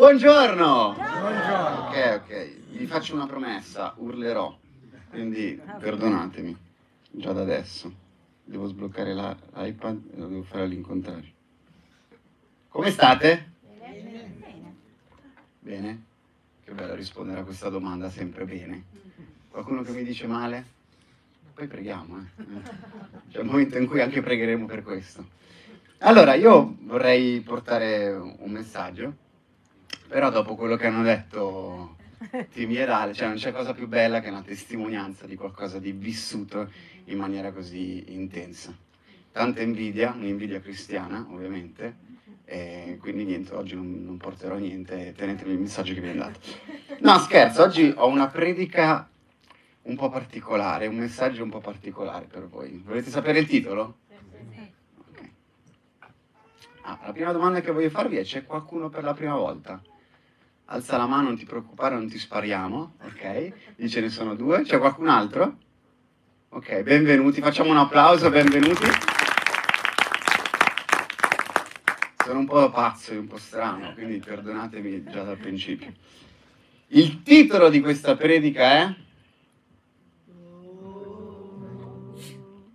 Buongiorno! Buongiorno. Ok, ok, vi faccio una promessa, urlerò, quindi perdonatemi, già da adesso. Devo sbloccare l'iPad e lo devo fare all'incontrario. Come state? Bene? Che bello rispondere a questa domanda, sempre bene. Qualcuno che mi dice male? Poi preghiamo, eh. C'è un momento in cui anche pregheremo per questo. Allora, io vorrei portare un messaggio, però dopo quello che hanno detto Timi ed Ale, cioè non c'è cosa più bella che una testimonianza di qualcosa di vissuto in maniera così intensa. Tanta invidia, un'invidia cristiana ovviamente, e quindi niente, oggi non, non porterò niente, tenetevi il messaggio che vi è dato. No, scherzo, oggi ho una predica un po' particolare, un messaggio un po' particolare per voi. Volete sapere il titolo? Ah, la prima domanda che voglio farvi è: c'è qualcuno per la prima volta? Alza la mano, non ti preoccupare, non ti spariamo, ok? Lì ce ne sono due. C'è qualcun altro? Ok, benvenuti, facciamo un applauso, benvenuti. Sono un po' pazzo e un po' strano, quindi perdonatemi già dal principio. Il titolo di questa predica è...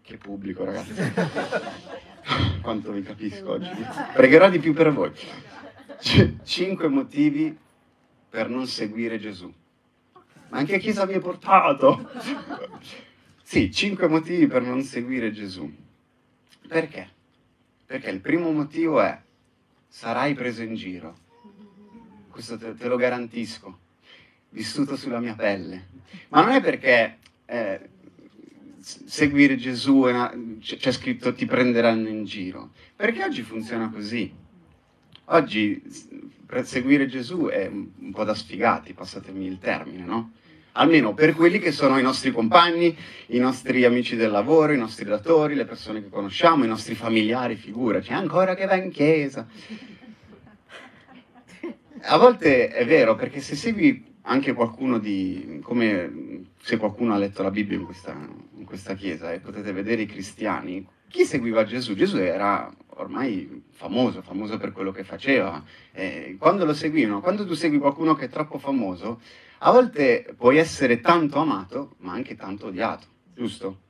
Che pubblico, ragazzi. Quanto vi capisco oggi. Pregherò di più per voi. C- cinque motivi per non seguire Gesù. Ma anche Chiesa mi ha portato. Sì, cinque motivi per non seguire Gesù. Perché? Perché il primo motivo è sarai preso in giro. Questo te, te lo garantisco. Vissuto sulla mia pelle. Ma non è perché eh, seguire Gesù c'è scritto ti prenderanno in giro. Perché oggi funziona così. Oggi seguire Gesù è un po' da sfigati, passatemi il termine, no? Almeno per quelli che sono i nostri compagni, i nostri amici del lavoro, i nostri datori, le persone che conosciamo, i nostri familiari, figuraci, ancora che va in chiesa. A volte è vero, perché se segui anche qualcuno di, come se qualcuno ha letto la Bibbia in questa, in questa chiesa e potete vedere i cristiani, chi seguiva Gesù? Gesù era ormai famoso, famoso per quello che faceva. E quando lo seguivano, quando tu segui qualcuno che è troppo famoso, a volte puoi essere tanto amato, ma anche tanto odiato, giusto?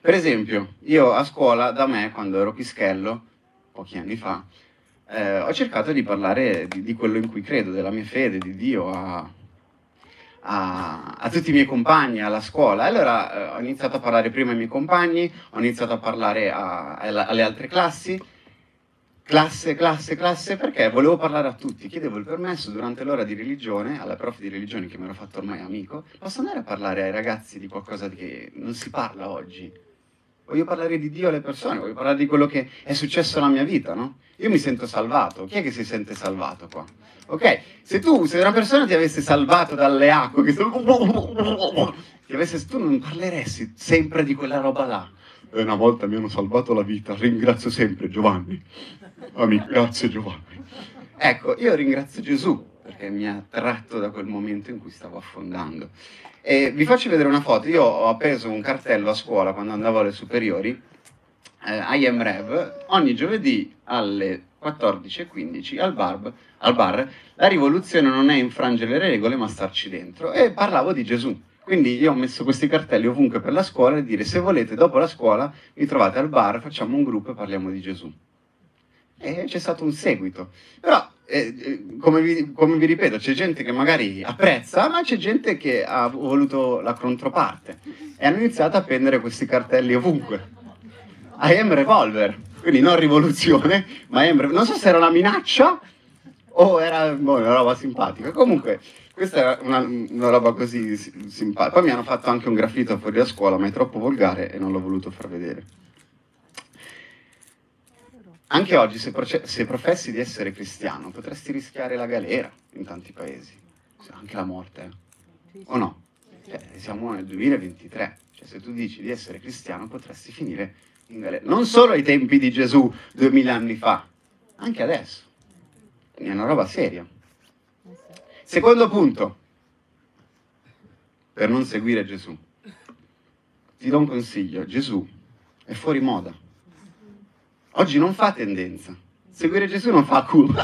Per esempio, io a scuola, da me, quando ero pischello, pochi anni fa, eh, ho cercato di parlare di, di quello in cui credo, della mia fede, di Dio, a, a- a tutti i miei compagni alla scuola. Allora eh, ho iniziato a parlare prima ai miei compagni, ho iniziato a parlare a- alla- alle altre classi, classe, classe, classe, perché volevo parlare a tutti. Chiedevo il permesso durante l'ora di religione, alla prof di religione che mi ero fatto ormai amico, posso andare a parlare ai ragazzi di qualcosa che non si parla oggi? Voglio parlare di Dio alle persone, voglio parlare di quello che è successo nella mia vita, no? Io mi sento salvato. Chi è che si sente salvato qua? Ok, se tu, se una persona ti avesse salvato dalle acque, che ti avesse, tu non parleresti sempre di quella roba là. E una volta mi hanno salvato la vita, ringrazio sempre Giovanni. Amico, grazie Giovanni. Ecco, io ringrazio Gesù perché mi ha tratto da quel momento in cui stavo affondando. E vi faccio vedere una foto. Io ho appeso un cartello a scuola quando andavo alle superiori, eh, I am Rev, ogni giovedì alle 14.15 al bar, al bar. La rivoluzione non è infrangere le regole, ma starci dentro. E parlavo di Gesù. Quindi io ho messo questi cartelli ovunque per la scuola e dire se volete dopo la scuola vi trovate al bar, facciamo un gruppo e parliamo di Gesù. E c'è stato un seguito. Però, eh, eh, come, vi, come vi ripeto, c'è gente che magari apprezza, ma c'è gente che ha voluto la controparte. E hanno iniziato a appendere questi cartelli ovunque. I am revolver, quindi non rivoluzione, ma revolver. Non so se era una minaccia o era boh, una roba simpatica. Comunque, questa era una, una roba così si- simpatica. Poi mi hanno fatto anche un graffito fuori da scuola, ma è troppo volgare e non l'ho voluto far vedere. Anche oggi, se, proce- se professi di essere cristiano, potresti rischiare la galera in tanti paesi, anche la morte, eh. o no? Cioè, siamo nel 2023, cioè, se tu dici di essere cristiano potresti finire in galera. Non solo ai tempi di Gesù, duemila anni fa, anche adesso. È una roba seria. Secondo punto, per non seguire Gesù. Ti do un consiglio, Gesù è fuori moda. Oggi non fa tendenza. Seguire Gesù non fa cool.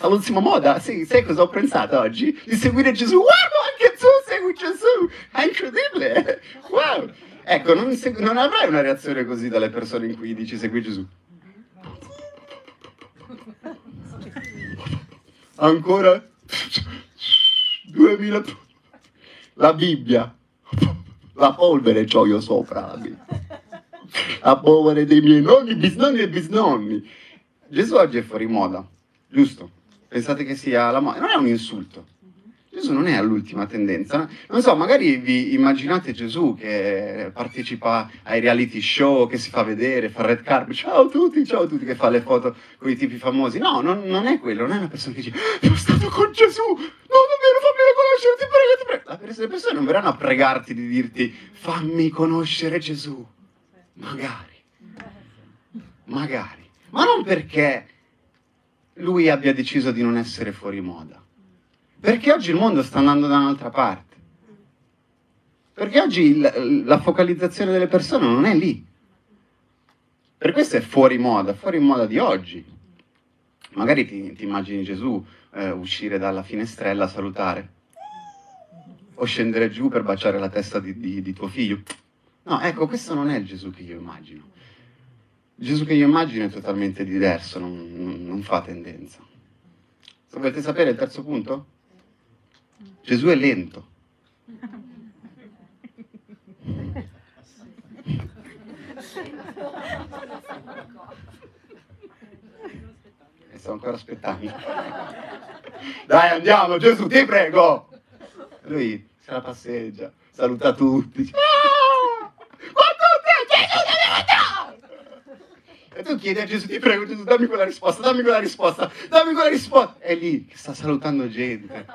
All'ultima moda, sì, sai cosa ho pensato oggi? Di seguire Gesù. Wow, anche tu segui Gesù! È incredibile! Wow! Ecco, non, segu- non avrai una reazione così dalle persone in cui dici segui Gesù. Ancora 2000 la Bibbia la polvere c'ho io sopra la Bibbia la polvere dei miei nonni, bisnonni e bisnonni Gesù oggi è fuori moda giusto? pensate che sia la moda non è un insulto Gesù non è all'ultima tendenza. Non so, magari vi immaginate Gesù che partecipa ai reality show, che si fa vedere, fa red carpet, ciao a tutti, ciao a tutti, che fa le foto con i tipi famosi. No, non, non è quello, non è una persona che dice, sono stato con Gesù, no davvero fammelo conoscere, ti prego, ti prego. Le persone non verranno a pregarti di dirti, fammi conoscere Gesù. Magari, magari, ma non perché lui abbia deciso di non essere fuori moda perché oggi il mondo sta andando da un'altra parte. Perché oggi il, la focalizzazione delle persone non è lì. Per questo è fuori moda, fuori moda di oggi. Magari ti, ti immagini Gesù eh, uscire dalla finestrella a salutare o scendere giù per baciare la testa di, di, di tuo figlio. No, ecco, questo non è il Gesù che io immagino. Il Gesù che io immagino è totalmente diverso, non, non, non fa tendenza. Volete sapere il terzo punto? Gesù è lento. E sto ancora aspettando. Dai, andiamo, Gesù, ti prego. Lui se la passeggia, saluta tutti. Ah! E tu chiedi a Gesù, ti prego Gesù, dammi quella risposta, dammi quella risposta, dammi quella risposta. È lì che sta salutando gente.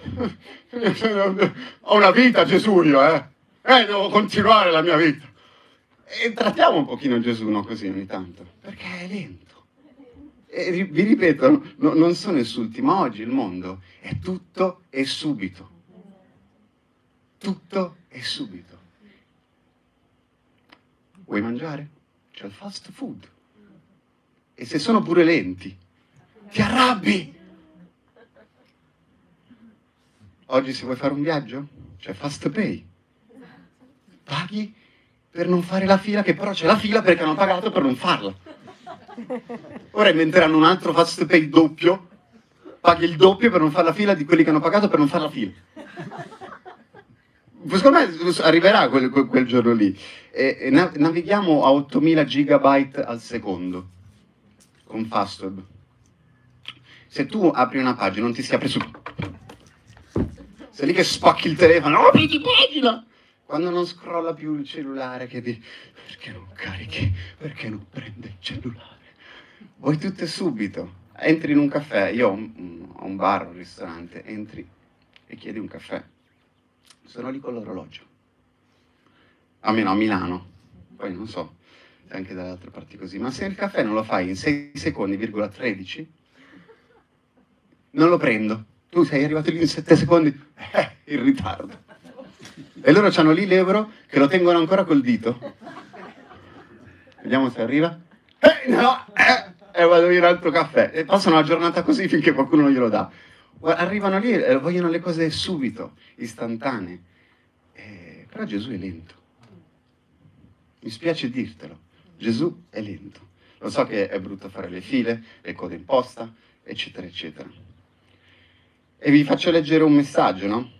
Ho una vita Gesù io, eh. Eh, devo continuare la mia vita. E trattiamo un pochino Gesù no, così ogni tanto, perché è lento. E vi ripeto, no, non sono insulti, ma oggi il mondo è tutto e subito. Tutto e subito. Vuoi mangiare? C'è il fast food. E se sono pure lenti, ti arrabbi. Oggi se vuoi fare un viaggio, c'è Fast Pay. Paghi per non fare la fila, che però c'è la fila perché hanno pagato per non farla. Ora inventeranno un altro Fast Pay doppio, paghi il doppio per non fare la fila di quelli che hanno pagato per non fare la fila. Secondo me arriverà quel, quel, giorno lì. E, e navighiamo a 8000 gigabyte al secondo con Fastweb. Se tu apri una pagina, non ti si apre su sei lì che spacchi il telefono, oh, di pagina! Quando non scrolla più il cellulare, che dici, perché non carichi? Perché non prende il cellulare? Vuoi tutto subito. Entri in un caffè, io ho un, bar, un ristorante, entri e chiedi un caffè. Sono lì con l'orologio. Almeno a Milano, poi non so anche dalle altre parti così, ma se il caffè non lo fai in 6 secondi, 13, non lo prendo tu sei arrivato lì in sette secondi, eh, in ritardo. E loro hanno lì l'euro che lo tengono ancora col dito. Vediamo se arriva. Eh, no, eh, e vado via un altro caffè. E passano la giornata così finché qualcuno non glielo dà. Arrivano lì e vogliono le cose subito, istantanee. Eh, però Gesù è lento. Mi spiace dirtelo. Gesù è lento. Lo so che è brutto fare le file, le code in posta, eccetera, eccetera. E vi faccio leggere un messaggio, no?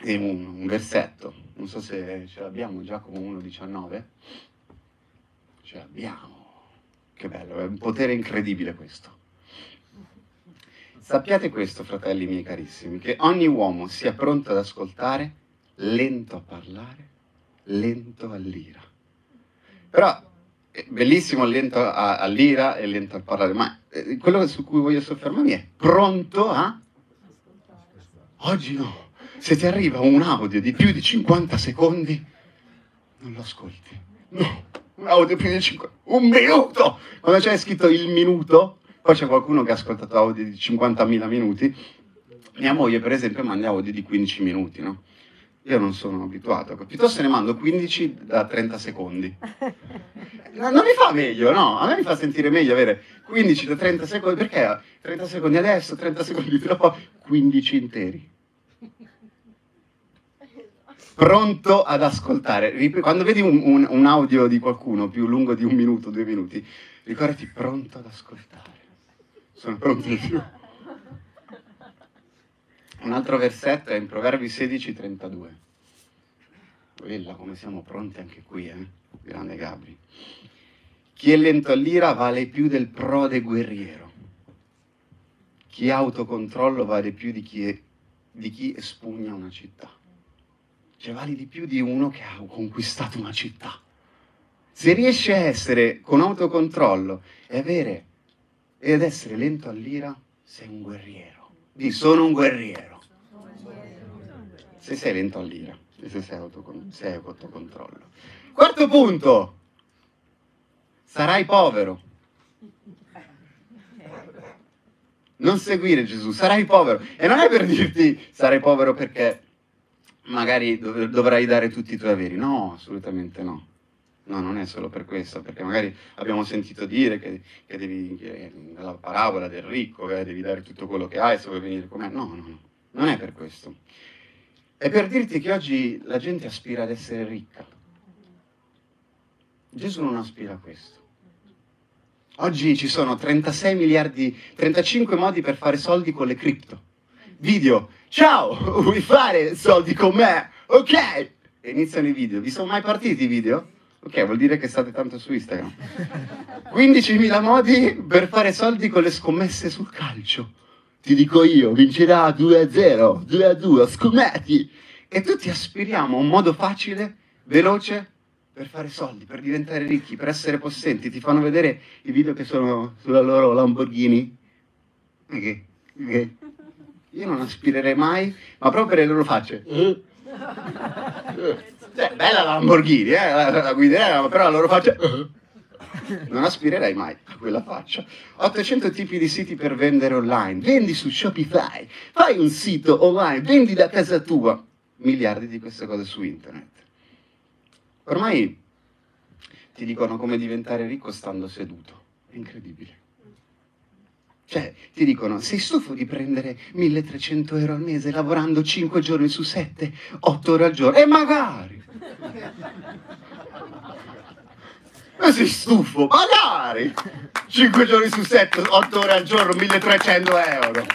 E un, un versetto. Non so se ce l'abbiamo, Giacomo 1,19. Ce l'abbiamo. Che bello, è un potere incredibile questo. Sappiate questo, fratelli miei carissimi, che ogni uomo sia pronto ad ascoltare, lento a parlare, lento all'ira. Però bellissimo lento all'ira e lento a parlare, ma eh, quello su cui voglio soffermarmi è pronto a Oggi no. Se ti arriva un audio di più di 50 secondi, non lo ascolti. No, un audio più di 50... Un minuto! Quando c'è scritto il minuto, poi c'è qualcuno che ha ascoltato audio di 50.000 minuti. Mia moglie, per esempio, manda audio di 15 minuti, no? Io non sono abituato, piuttosto ne mando 15 da 30 secondi. Non mi fa meglio, no? A me mi fa sentire meglio avere 15 da 30 secondi, perché 30 secondi adesso, 30 secondi dopo, 15 interi. Pronto ad ascoltare. Quando vedi un, un, un audio di qualcuno più lungo di un minuto, due minuti, ricordati pronto ad ascoltare. Sono pronto di più. Un altro versetto è in Proverbi 16, 32. Quella, come siamo pronti anche qui, eh? Grande Gabri. Chi è lento all'ira vale più del prode guerriero. Chi ha autocontrollo vale più di chi, è, di chi espugna una città. Cioè vale di più di uno che ha conquistato una città. Se riesci a essere con autocontrollo e avere ed essere lento all'ira, sei un guerriero. Di sono un guerriero. Se sei lento all'ira se sei, sei autocontrollo. Quarto punto. Sarai povero. Non seguire Gesù, sarai povero. E non è per dirti sarai povero perché magari dov- dovrai dare tutti i tuoi averi. No, assolutamente no. No, non è solo per questo, perché magari abbiamo sentito dire che, che devi, che nella parabola del ricco, che devi dare tutto quello che hai se vuoi venire con me. No, no, no, non è per questo. È per dirti che oggi la gente aspira ad essere ricca. Gesù non aspira a questo. Oggi ci sono 36 miliardi, 35 modi per fare soldi con le cripto. Video, ciao, vuoi fare soldi con me? Ok! Iniziano i video. Vi sono mai partiti i video? Ok, vuol dire che state tanto su Instagram. 15.000 modi per fare soldi con le scommesse sul calcio. Ti dico io, vincerà 2-0, 2-2, scommetti. E tutti aspiriamo a un modo facile, veloce, per fare soldi, per diventare ricchi, per essere possenti. Ti fanno vedere i video che sono sulla loro Lamborghini. Okay. Okay. Io non aspirerei mai, ma proprio per le loro facce. Cioè, bella la Lamborghini, eh, la, la guiderei, però la loro faccia... Non aspirerei mai a quella faccia. 800 tipi di siti per vendere online. Vendi su Shopify. Fai un sito online, vendi da casa tua. Miliardi di queste cose su internet. Ormai ti dicono come diventare ricco stando seduto. È incredibile. Cioè, ti dicono, sei stufo di prendere 1300 euro al mese lavorando 5 giorni su 7, 8 ore al giorno? E magari! Ma sei stufo? Magari! 5 giorni su 7, 8 ore al giorno, 1300 euro.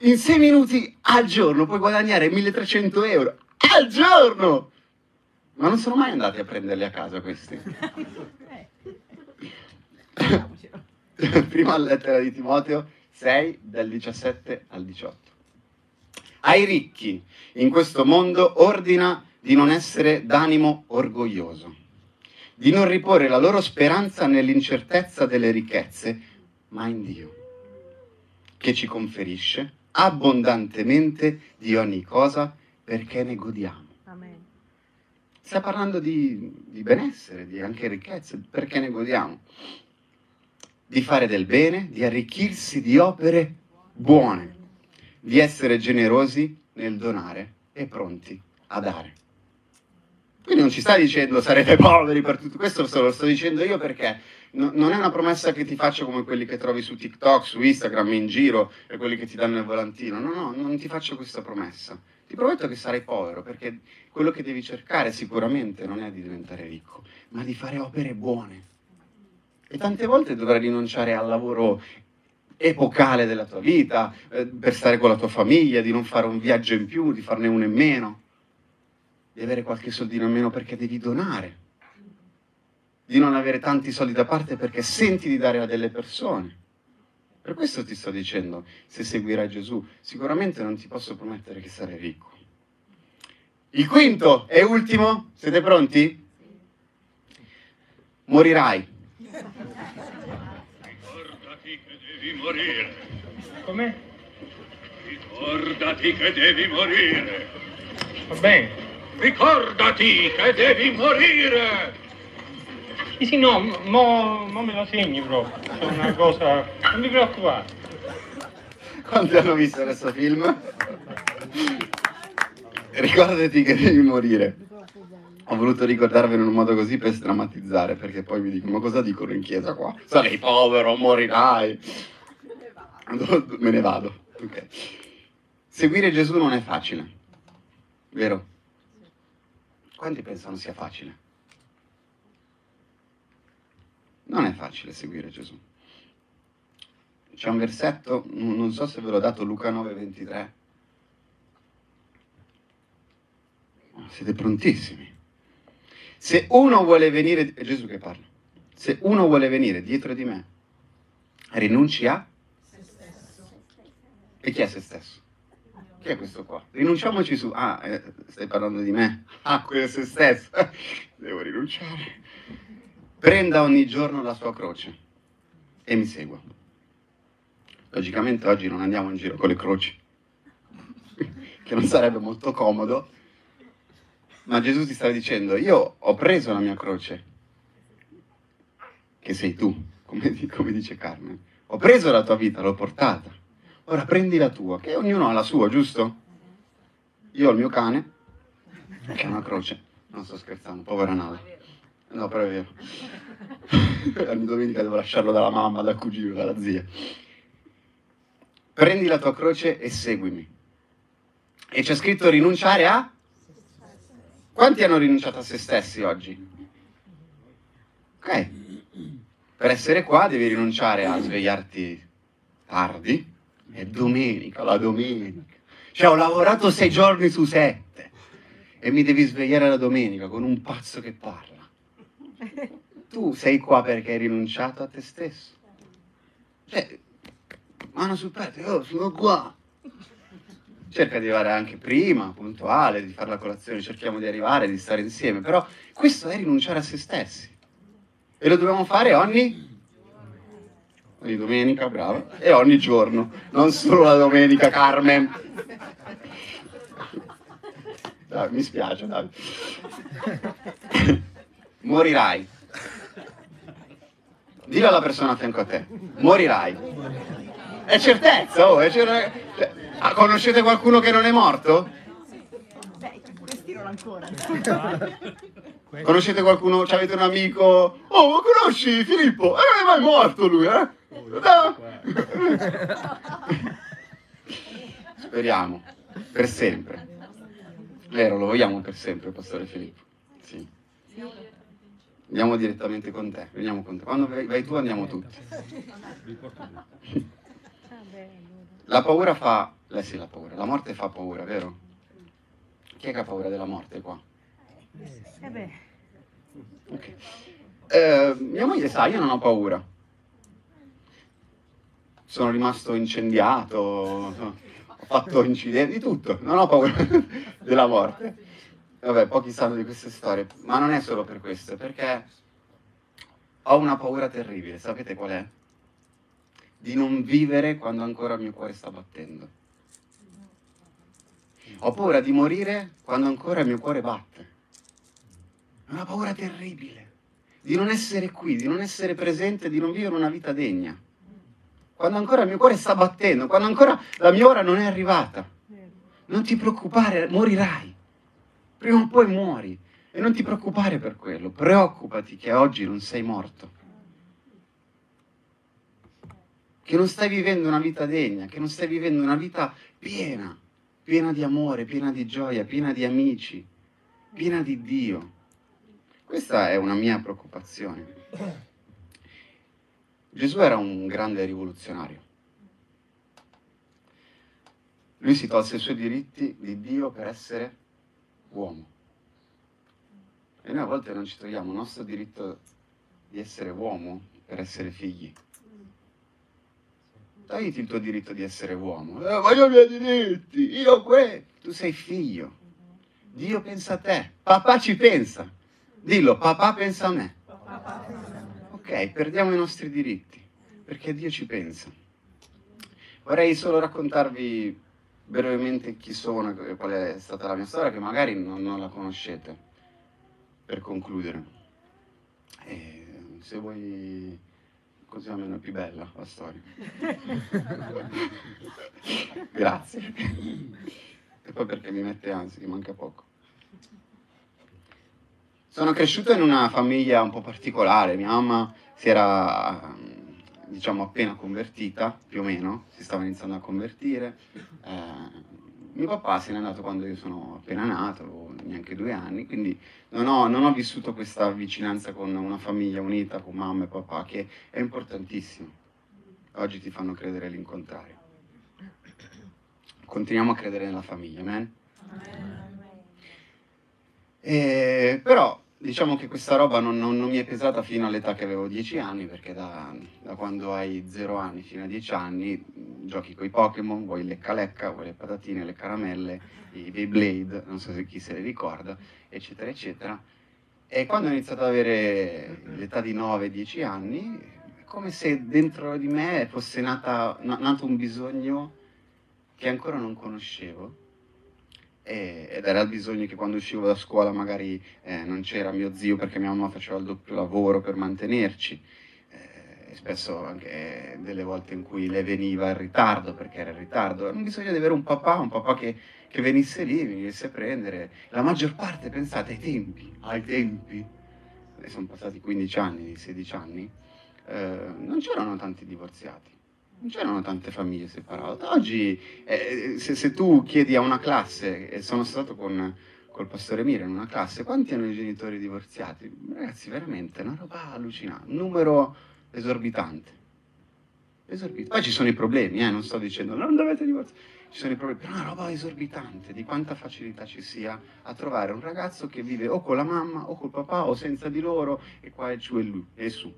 In 6 minuti al giorno puoi guadagnare 1300 euro al giorno! Ma non sono mai andati a prenderli a casa questi. Prima lettera di Timoteo 6, dal 17 al 18. Ai ricchi in questo mondo ordina di non essere d'animo orgoglioso, di non riporre la loro speranza nell'incertezza delle ricchezze, ma in Dio, che ci conferisce abbondantemente di ogni cosa perché ne godiamo. Amen. Sta parlando di, di benessere, di anche ricchezze, perché ne godiamo di fare del bene, di arricchirsi di opere buone, di essere generosi nel donare e pronti a dare. Quindi non ci sta dicendo sarete poveri per tutto questo, lo sto dicendo io perché no, non è una promessa che ti faccio come quelli che trovi su TikTok, su Instagram, in giro, e quelli che ti danno il volantino. No, no, non ti faccio questa promessa. Ti prometto che sarai povero perché quello che devi cercare sicuramente non è di diventare ricco, ma di fare opere buone e tante volte dovrai rinunciare al lavoro epocale della tua vita, eh, per stare con la tua famiglia, di non fare un viaggio in più, di farne uno in meno, di avere qualche soldino in meno perché devi donare, di non avere tanti soldi da parte perché senti di dare a delle persone. Per questo ti sto dicendo, se seguirai Gesù, sicuramente non ti posso promettere che sarai ricco. Il quinto e ultimo, siete pronti? Morirai. Ricordati che devi morire. Come? Ricordati che devi morire. Va bene. Ricordati che devi morire. Sì, sì, no, mo, mo me lo segni proprio. È una cosa... Non mi preoccupare. Quanti hanno visto questo film? Ricordati che devi morire. Ho voluto ricordarvelo in un modo così per strammatizzare, perché poi mi dicono, ma cosa dicono in chiesa qua? Sarai povero, morirai. Me ne vado. Ok. Seguire Gesù non è facile, vero? Quanti pensano sia facile? Non è facile seguire Gesù. C'è un versetto, non so se ve l'ho dato, Luca 9, 23. Siete prontissimi. Se uno vuole venire, è Gesù che parla, se uno vuole venire dietro di me, rinunci a se stesso. E chi è se stesso? Chi è questo qua? Rinunciamoci su, ah, eh, stai parlando di me? Ah, quello è se stesso. Devo rinunciare. Prenda ogni giorno la sua croce e mi segua. Logicamente oggi non andiamo in giro con le croci, che non sarebbe molto comodo, ma Gesù ti sta dicendo, io ho preso la mia croce, che sei tu, come, come dice Carmen. Ho preso la tua vita, l'ho portata. Ora prendi la tua, che ognuno ha la sua, giusto? Io ho il mio cane, che è una croce. Non sto scherzando, povera nave. No, però è vero. Ogni domenica devo lasciarlo dalla mamma, dal cugino, dalla zia. Prendi la tua croce e seguimi. E c'è scritto rinunciare a quanti hanno rinunciato a se stessi oggi? Ok. Per essere qua devi rinunciare a svegliarti tardi. È domenica, la domenica. Cioè ho lavorato sei giorni su sette e mi devi svegliare la domenica con un pazzo che parla. Tu sei qua perché hai rinunciato a te stesso. Cioè, mano sul petto, io sono qua cerca di arrivare anche prima, puntuale, di fare la colazione, cerchiamo di arrivare, di stare insieme, però questo è rinunciare a se stessi. E lo dobbiamo fare ogni, ogni domenica, bravo, e ogni giorno, non solo la domenica, Carmen. Dai, mi spiace, dai. Morirai. Dillo alla persona a fianco a te. Morirai. È certezza, oh, è certezza. Ah, conoscete qualcuno che non è morto? Beh, questi non ancora. Conoscete qualcuno? Avete un amico? Oh, ma conosci Filippo? E eh, non è mai morto lui, eh? No. Speriamo, per sempre. Vero, lo vogliamo per sempre, Pastore Filippo. Sì. Andiamo direttamente con te, veniamo con te. Quando vai, vai tu andiamo tutti. La paura fa lei sì, la paura. La morte fa paura, vero? Chi è che ha paura della morte qua? Eh beh. Okay. Eh, mia moglie sa, io non ho paura. Sono rimasto incendiato, ho fatto incidenti, di tutto. Non ho paura della morte. Vabbè, pochi sanno di queste storie, ma non è solo per questo, perché ho una paura terribile. Sapete qual è? Di non vivere quando ancora il mio cuore sta battendo. Ho paura di morire quando ancora il mio cuore batte. È una paura terribile. Di non essere qui, di non essere presente, di non vivere una vita degna. Quando ancora il mio cuore sta battendo, quando ancora la mia ora non è arrivata. Non ti preoccupare, morirai. Prima o poi muori. E non ti preoccupare per quello. Preoccupati che oggi non sei morto. Che non stai vivendo una vita degna, che non stai vivendo una vita piena piena di amore, piena di gioia, piena di amici, piena di Dio. Questa è una mia preoccupazione. Gesù era un grande rivoluzionario. Lui si tolse i suoi diritti di Dio per essere uomo. E noi a volte non ci togliamo il nostro diritto di essere uomo per essere figli. Dagli il tuo diritto di essere uomo. Eh, ma io ho i miei diritti, io qui. Tu sei figlio. Dio pensa a te. Papà ci pensa. Dillo, papà pensa a me. Ok, perdiamo i nostri diritti, perché Dio ci pensa. Vorrei solo raccontarvi brevemente chi sono e qual è stata la mia storia, che magari non, non la conoscete, per concludere. E se vuoi così almeno è più bella la storia. Grazie. e poi perché mi mette ansia, che manca poco. Sono cresciuto in una famiglia un po' particolare, mia mamma si era diciamo appena convertita, più o meno, si stava iniziando a convertire. Eh, mio papà se n'è andato quando io sono appena nato, avevo neanche due anni, quindi non ho, non ho vissuto questa vicinanza con una famiglia unita, con mamma e papà, che è importantissimo. Oggi ti fanno credere l'incontrario. Continuiamo a credere nella famiglia, amen? E, però diciamo che questa roba non, non, non, mi è pesata fino all'età che avevo 10 anni, perché da, da quando hai 0 anni fino a 10 anni mh, giochi con i Pokémon, vuoi lecca lecca, vuoi le patatine, le caramelle, i Beyblade, non so se chi se li ricorda, eccetera, eccetera. E quando ho iniziato ad avere l'età di 9-10 anni, è come se dentro di me fosse nata, nato un bisogno che ancora non conoscevo ed era il bisogno che quando uscivo da scuola magari eh, non c'era mio zio perché mia mamma faceva il doppio lavoro per mantenerci, eh, spesso anche delle volte in cui lei veniva in ritardo perché era in ritardo, era un bisogno di avere un papà, un papà che, che venisse lì, venisse a prendere, la maggior parte, pensate, ai tempi, ai tempi, sono passati 15 anni, 16 anni, eh, non c'erano tanti divorziati non c'erano tante famiglie separate. Oggi, eh, se, se, tu chiedi a una classe, e sono stato con col pastore Mira in una classe, quanti hanno i genitori divorziati? Ragazzi, veramente, una roba allucinante, un numero esorbitante. esorbitante. Poi ci sono i problemi, eh, non sto dicendo non dovete divorziare, ci sono i problemi, però una roba esorbitante di quanta facilità ci sia a trovare un ragazzo che vive o con la mamma o col papà o senza di loro e qua è giù e, lui, e su.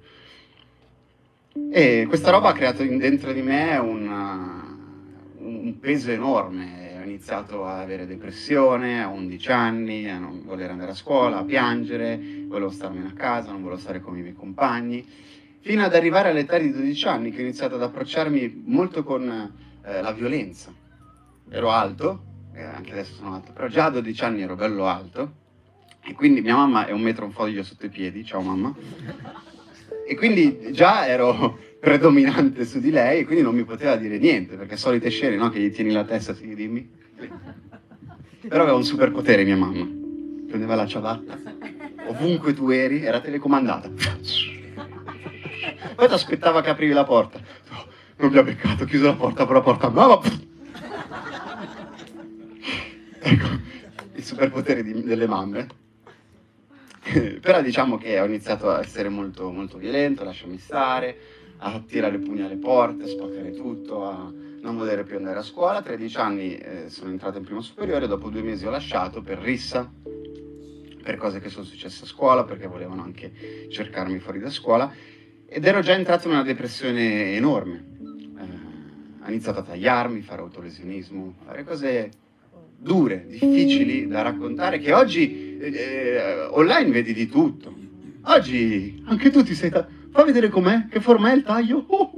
E questa roba ha creato dentro di me una, un peso enorme. Ho iniziato a avere depressione a 11 anni, a non voler andare a scuola, a piangere, volevo starmene a casa, non volevo stare con i miei compagni, fino ad arrivare all'età di 12 anni che ho iniziato ad approcciarmi molto con eh, la violenza. Ero alto, eh, anche adesso sono alto, però già a 12 anni ero bello alto, e quindi mia mamma è un metro un foglio sotto i piedi, ciao mamma e quindi già ero predominante su di lei e quindi non mi poteva dire niente, perché solite scene, no? Che gli tieni la testa, sì, dimmi. Però aveva un superpotere mia mamma. Prendeva la ciabatta, ovunque tu eri, era telecomandata. Poi ti aspettava che aprivi la porta. Oh, non mi ha beccato, ho chiuso la porta, però la porta mamma. Ecco, il superpotere di, delle mamme. però diciamo che ho iniziato a essere molto, molto violento, lasciami stare, a tirare pugni alle porte, a spaccare tutto, a non voler più andare a scuola. A 13 anni eh, sono entrato in primo superiore, dopo due mesi ho lasciato per rissa, per cose che sono successe a scuola, perché volevano anche cercarmi fuori da scuola, ed ero già entrato in una depressione enorme. Eh, ho iniziato a tagliarmi, fare autolesionismo, fare cose dure, difficili da raccontare, che oggi eh, online vedi di tutto. Oggi anche tu ti sei... Ta- fa vedere com'è, che forma è il taglio. Oh,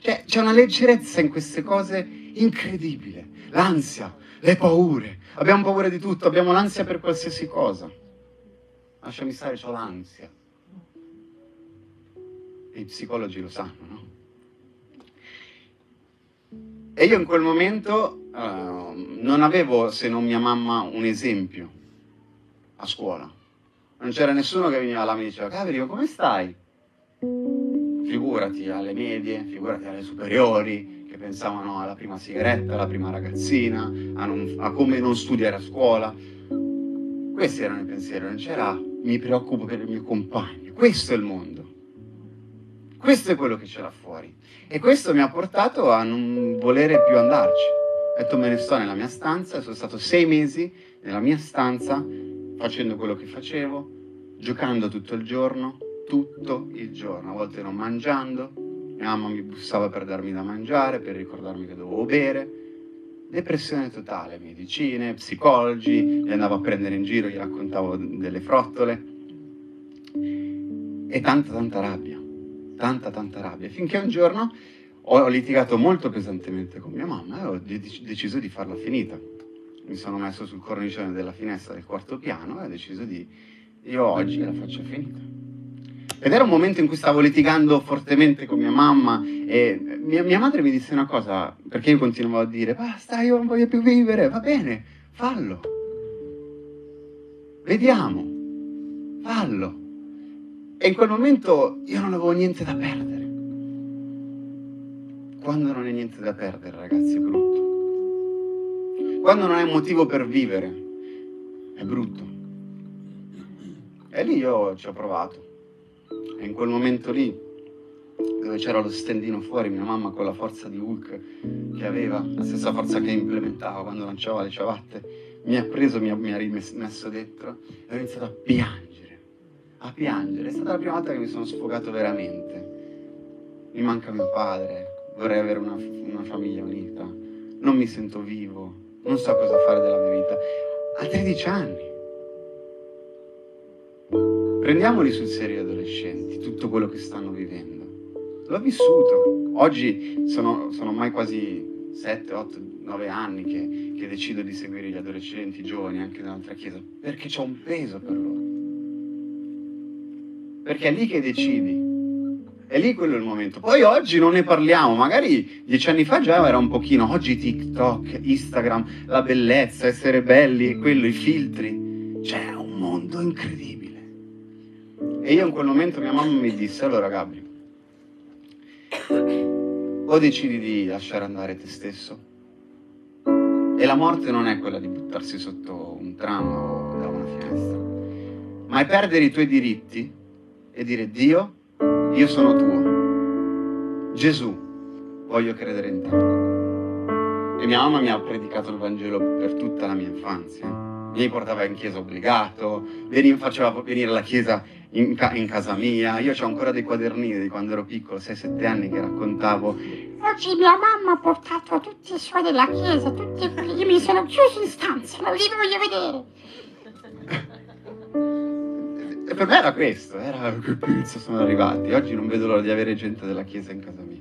cioè, c'è una leggerezza in queste cose incredibile. L'ansia, le paure. Abbiamo paura di tutto, abbiamo l'ansia per qualsiasi cosa. Lasciami stare, ho l'ansia. I psicologi lo sanno, no? E io in quel momento uh, non avevo, se non mia mamma, un esempio a scuola. Non c'era nessuno che veniva là e mi diceva, Gabriele, come stai? Figurati alle medie, figurati alle superiori, che pensavano alla prima sigaretta, alla prima ragazzina, a, non, a come non studiare a scuola. Questi erano i pensieri, non c'era mi preoccupo per il mio compagno. Questo è il mondo. Questo è quello che c'era fuori. E questo mi ha portato a non volere più andarci. Ho detto me ne sto nella mia stanza, sono stato sei mesi nella mia stanza facendo quello che facevo, giocando tutto il giorno, tutto il giorno, a volte non mangiando, mia mamma mi bussava per darmi da mangiare, per ricordarmi che dovevo bere, depressione totale, medicine, psicologi, li andavo a prendere in giro, gli raccontavo delle frottole e tanta tanta rabbia tanta tanta rabbia, finché un giorno ho litigato molto pesantemente con mia mamma e ho deciso di farla finita. Mi sono messo sul cornicione della finestra del quarto piano e ho deciso di, io oggi la faccio finita. Ed era un momento in cui stavo litigando fortemente con mia mamma e mia, mia madre mi disse una cosa, perché io continuavo a dire, basta, io non voglio più vivere, va bene, fallo. Vediamo, fallo. E in quel momento io non avevo niente da perdere. Quando non hai niente da perdere, ragazzi, è brutto. Quando non hai motivo per vivere, è brutto. E lì io ci ho provato. E in quel momento lì, dove c'era lo stendino fuori, mia mamma con la forza di Hulk che aveva, la stessa forza che implementava quando lanciava le ciabatte, mi ha preso, mi ha, rimesso dentro e ho iniziato a piangere, a piangere. È stata la prima volta che mi sono sfogato veramente. Mi manca mio padre, vorrei avere una, una famiglia unita, non mi sento vivo, non so cosa fare della mia vita. A 13 anni. Prendiamoli sul serio adolescenti, tutto quello che stanno vivendo. L'ho vissuto. Oggi sono, sono ormai quasi 7, 8, 9 anni che, che decido di seguire gli adolescenti, i giovani, anche nell'altra chiesa, perché c'è un peso per loro. Perché è lì che decidi. È lì quello il momento. Poi oggi non ne parliamo, magari dieci anni fa già era un pochino, oggi TikTok, Instagram, la bellezza, essere belli, quello, i filtri. C'è un mondo incredibile. E io in quel momento mia mamma mi disse, allora Gabri, o decidi di lasciare andare te stesso, e la morte non è quella di buttarsi sotto un tram o da una finestra, ma è perdere i tuoi diritti e dire Dio, io sono tuo. Gesù, voglio credere in te. E mia mamma mi ha predicato il Vangelo per tutta la mia infanzia mi portava in chiesa obbligato, veniva, faceva venire alla chiesa in, ca- in casa mia. Io ho ancora dei quadernini di quando ero piccolo, 6-7 anni, che raccontavo. Oggi mia mamma ha portato tutti i suoi della chiesa, tutti io mi sono chiuso in stanza, non li voglio vedere. E per me era questo, era che pizza sono arrivati. Oggi non vedo l'ora di avere gente della chiesa in casa mia.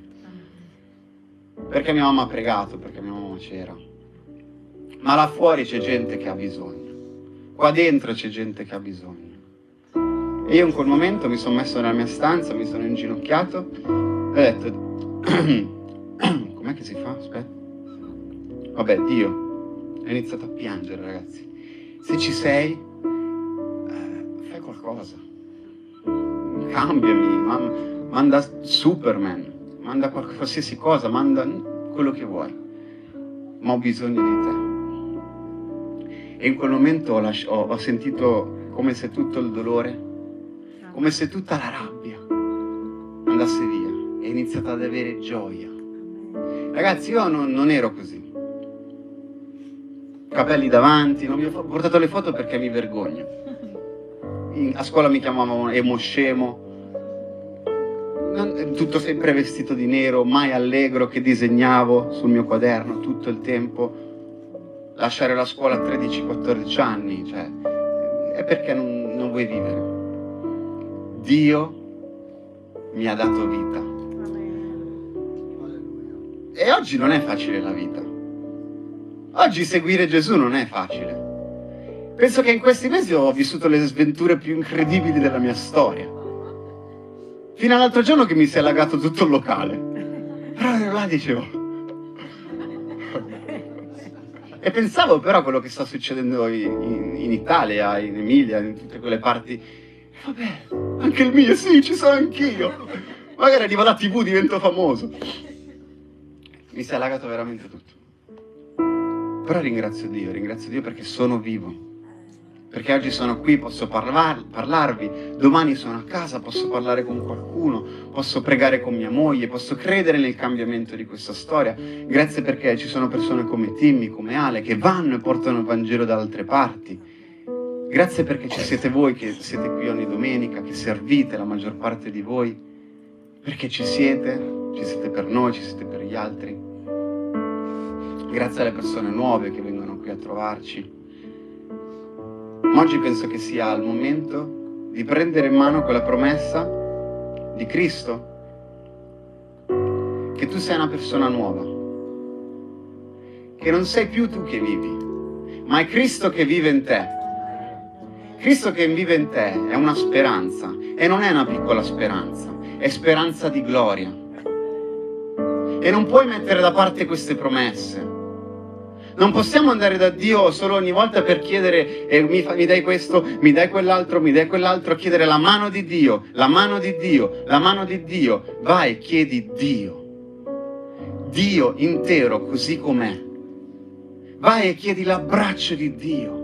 Perché mia mamma ha pregato, perché mia mamma c'era. Ma là fuori c'è gente che ha bisogno. Qua dentro c'è gente che ha bisogno. E io in quel momento mi sono messo nella mia stanza, mi sono inginocchiato e ho detto, com'è che si fa? Aspetta. Vabbè, Dio. Ho iniziato a piangere, ragazzi. Se ci sei, qualcosa. Cambiami, man- manda Superman, manda qualsiasi cosa, manda quello che vuoi. Ma ho bisogno di te. E in quel momento ho, lasci- ho, sentito come se tutto il dolore, come se tutta la rabbia andasse via e ho iniziato ad avere gioia. Ragazzi, io non, non ero così. Capelli davanti, non vi ho portato le foto perché mi vergogno. A scuola mi chiamavano emo scemo, non- tutto sempre vestito di nero, mai allegro che disegnavo sul mio quaderno tutto il tempo lasciare la scuola a 13-14 anni, cioè, è perché non, non vuoi vivere. Dio mi ha dato vita. E oggi non è facile la vita. Oggi seguire Gesù non è facile. Penso che in questi mesi ho vissuto le sventure più incredibili della mia storia. Fino all'altro giorno che mi si è allagato tutto il locale. Però là dicevo, e pensavo però a quello che sta succedendo in, in, Italia, in Emilia, in tutte quelle parti. Vabbè, anche il mio, sì, ci sono anch'io. Magari arriva la tv, divento famoso. Mi si è allagato veramente tutto. Però ringrazio Dio, ringrazio Dio perché sono vivo. Perché oggi sono qui, posso parlar, parlarvi, domani sono a casa, posso parlare con qualcuno, posso pregare con mia moglie, posso credere nel cambiamento di questa storia. Grazie perché ci sono persone come Timmy, come Ale, che vanno e portano il Vangelo da altre parti. Grazie perché ci siete voi che siete qui ogni domenica, che servite la maggior parte di voi, perché ci siete, ci siete per noi, ci siete per gli altri. Grazie alle persone nuove che vengono qui a trovarci. Ma oggi penso che sia il momento di prendere in mano quella promessa di Cristo, che tu sei una persona nuova, che non sei più tu che vivi, ma è Cristo che vive in te. Cristo che vive in te è una speranza e non è una piccola speranza, è speranza di gloria. E non puoi mettere da parte queste promesse. Non possiamo andare da Dio solo ogni volta per chiedere eh, mi, fa- mi dai questo, mi dai quell'altro, mi dai quell'altro, chiedere la mano di Dio, la mano di Dio, la mano di Dio. Vai, chiedi Dio. Dio intero così com'è. Vai e chiedi l'abbraccio di Dio.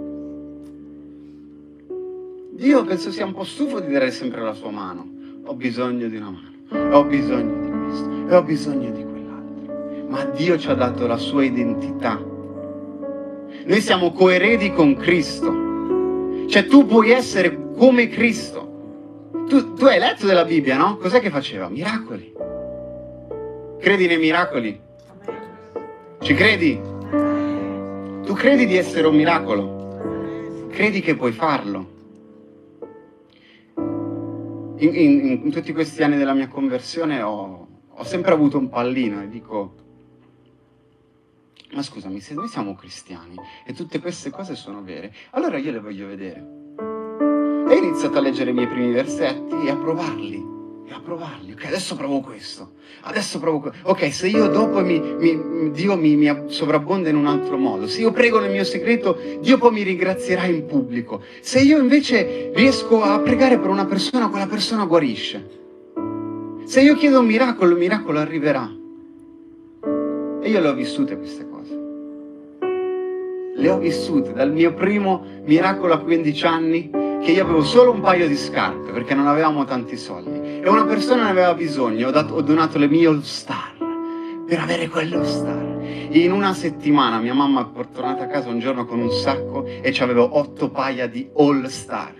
Dio penso sia un po' stufo di dare sempre la sua mano. Ho bisogno di una mano, ho bisogno di questo, e ho bisogno di quell'altro. Ma Dio ci ha dato la sua identità. Noi siamo coeredi con Cristo. Cioè tu puoi essere come Cristo. Tu, tu hai letto della Bibbia, no? Cos'è che faceva? Miracoli. Credi nei miracoli? Ci credi? Tu credi di essere un miracolo? Credi che puoi farlo? In, in- in tutti questi anni della mia conversione ho, ho sempre avuto un pallino e dico, ma scusami, se noi siamo cristiani e tutte queste cose sono vere, allora io le voglio vedere. E ho iniziato a leggere i miei primi versetti e a provarli. E a provarli. Ok, adesso provo questo. Adesso provo questo. Ok, se io dopo mi, mi- Dio mi, mi sovrabbonda in un altro modo. Se io prego nel mio segreto, Dio poi mi ringrazierà in pubblico. Se io invece riesco a pregare per una persona, quella persona guarisce. Se io chiedo un miracolo, il miracolo arriverà. E io le ho vissute queste cose. Le ho vissute dal mio primo miracolo a 15 anni che io avevo solo un paio di scarpe perché non avevamo tanti soldi e una persona ne aveva bisogno, ho, dato- ho donato le mie All Star per avere quelle All Star. In una settimana mia mamma è tornata a casa un giorno con un sacco e ci avevo otto paia di All Star.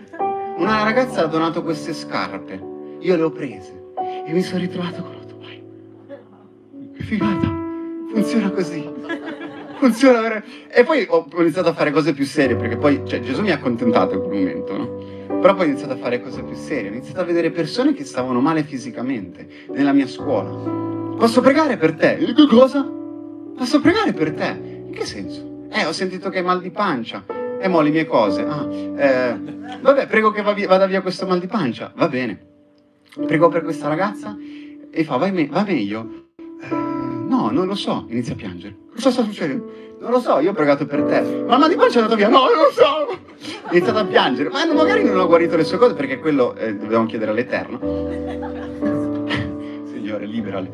Una ragazza ha donato queste scarpe, io le ho prese e mi sono ritrovato con otto paia. Che figata, funziona così. Funziona veramente. E poi ho iniziato a fare cose più serie, perché poi cioè, Gesù mi ha accontentato in quel momento, no? Però poi ho iniziato a fare cose più serie, ho iniziato a vedere persone che stavano male fisicamente nella mia scuola. Posso pregare per te? Dico, cosa? Posso pregare per te? In che senso? Eh, ho sentito che hai mal di pancia. E mo le mie cose. Ah, eh, vabbè, prego che vada via questo mal di pancia. Va bene. Prego per questa ragazza e fa, vai me- va meglio? Eh, no, non lo so. Inizia a piangere. Cosa sta succedendo? Non lo so, io ho pregato per te. Ma di pancia è andato via. No, non lo so. Ha iniziato a piangere. Ma magari non ho guarito le sue cose perché quello eh, dobbiamo chiedere all'Eterno. Signore, liberali.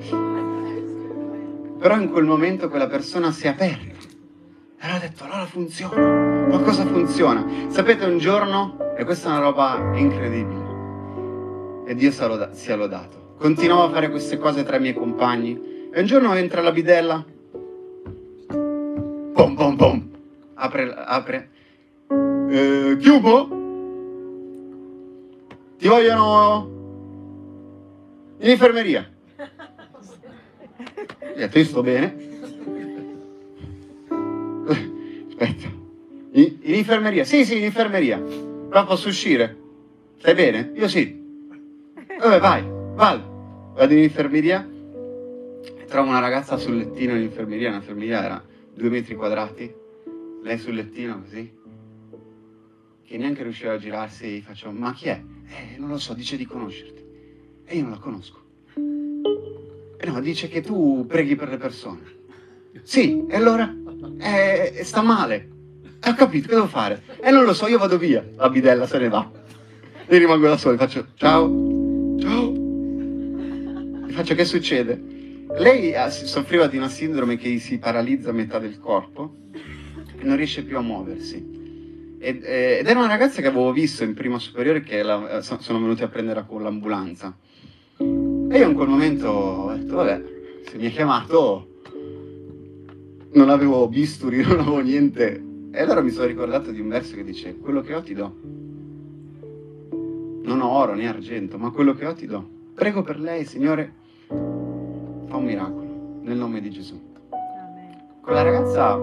Però in quel momento quella persona si è aperta. Allora ha detto, allora funziona. Qualcosa funziona. Sapete, un giorno, e questa è una roba incredibile, e Dio sia lodato. Continuavo a fare queste cose tra i miei compagni. E un giorno entra la bidella. Pom pom pom. Apre, apre. Eh, chiubo? Ti vogliono in infermeria. Ho detto, io sto bene. Aspetta. In, in infermeria? Sì, sì, in infermeria. Però posso uscire? Stai bene? Io sì. Vabbè, vai, vai. Vado in infermeria trovo una ragazza sul lettino in infermeria. L'infermeria era due metri quadrati. Lei sul lettino così. Che neanche riusciva a girarsi. Faccio, ma chi è? Eh, non lo so, dice di conoscerti. E io non la conosco. Eh no, dice che tu preghi per le persone. Sì, e allora? Eh, sta male. Eh, Ho capito, che devo fare? E non lo so, io vado via. La bidella se ne va. Io rimango da solo, faccio ciao, ciao. E faccio che succede? Lei si- soffriva di una sindrome che si paralizza a metà del corpo non riesce più a muoversi. Ed, eh, ed era una ragazza che avevo visto in prima superiore che la- eh, so- sono venuti a prendere con l'ambulanza. E io in quel momento ho detto, vabbè, se mi ha chiamato non avevo bisturi, non avevo niente. E allora mi sono ricordato di un verso che dice, quello che ho ti do. Non ho oro né argento, ma quello che ho ti do. Prego per lei, Signore, fa un miracolo, nel nome di Gesù. Quella ragazza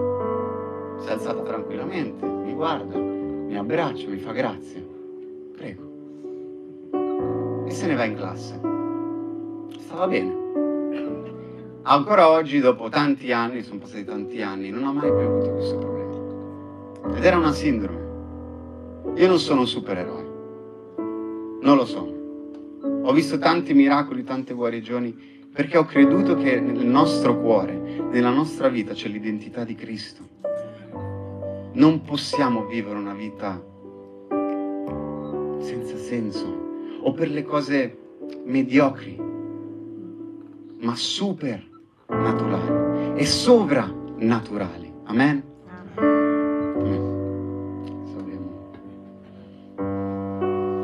si è alzata tranquillamente, mi guarda, mi abbraccia, mi fa grazie. Prego. E se ne va in classe. Stava bene. Ancora oggi, dopo tanti anni, sono passati tanti anni, non ho mai più avuto questo problema. Ed era una sindrome. Io non sono un supereroe. Non lo sono. Ho visto tanti miracoli, tante guarigioni, perché ho creduto che nel nostro cuore, nella nostra vita, c'è l'identità di Cristo. Non possiamo vivere una vita senza senso o per le cose mediocri, ma super naturali e sovrannaturali. Amen?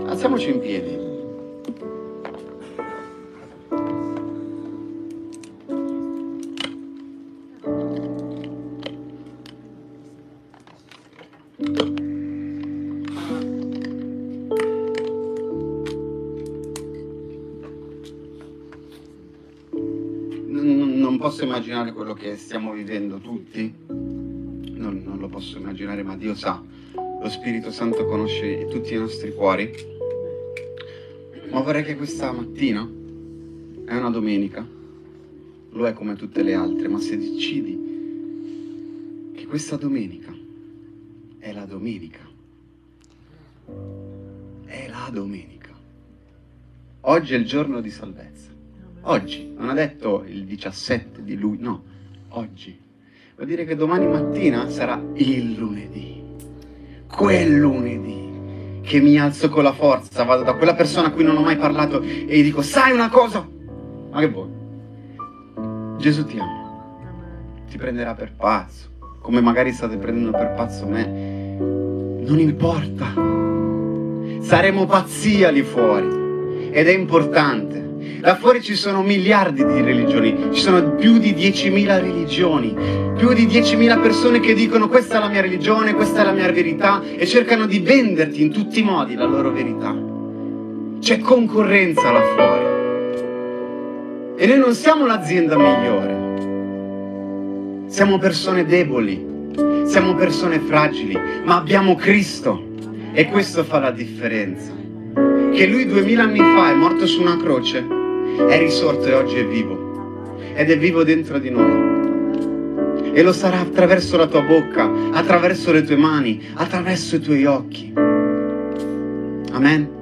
Alziamoci in piedi. Che stiamo vivendo tutti, non, non lo posso immaginare, ma Dio sa, lo Spirito Santo conosce tutti i nostri cuori. Ma vorrei che questa mattina, è una domenica, lo è come tutte le altre, ma se decidi che questa domenica è la domenica, è la domenica. Oggi è il giorno di salvezza. Oggi, non ha detto il 17 di luglio, no, oggi. Vuol dire che domani mattina sarà il lunedì, quel lunedì che mi alzo con la forza, vado da quella persona a cui non ho mai parlato e gli dico, sai una cosa? Ma che vuoi? Gesù ti ama, ti prenderà per pazzo, come magari state prendendo per pazzo me. Non importa, saremo pazzia lì fuori ed è importante. Là fuori ci sono miliardi di religioni, ci sono più di 10.000 religioni, più di 10.000 persone che dicono questa è la mia religione, questa è la mia verità e cercano di venderti in tutti i modi la loro verità. C'è concorrenza là fuori. E noi non siamo l'azienda migliore. Siamo persone deboli, siamo persone fragili, ma abbiamo Cristo e questo fa la differenza. Che lui duemila anni fa è morto su una croce, è risorto e oggi è vivo. Ed è vivo dentro di noi. E lo sarà attraverso la tua bocca, attraverso le tue mani, attraverso i tuoi occhi. Amen.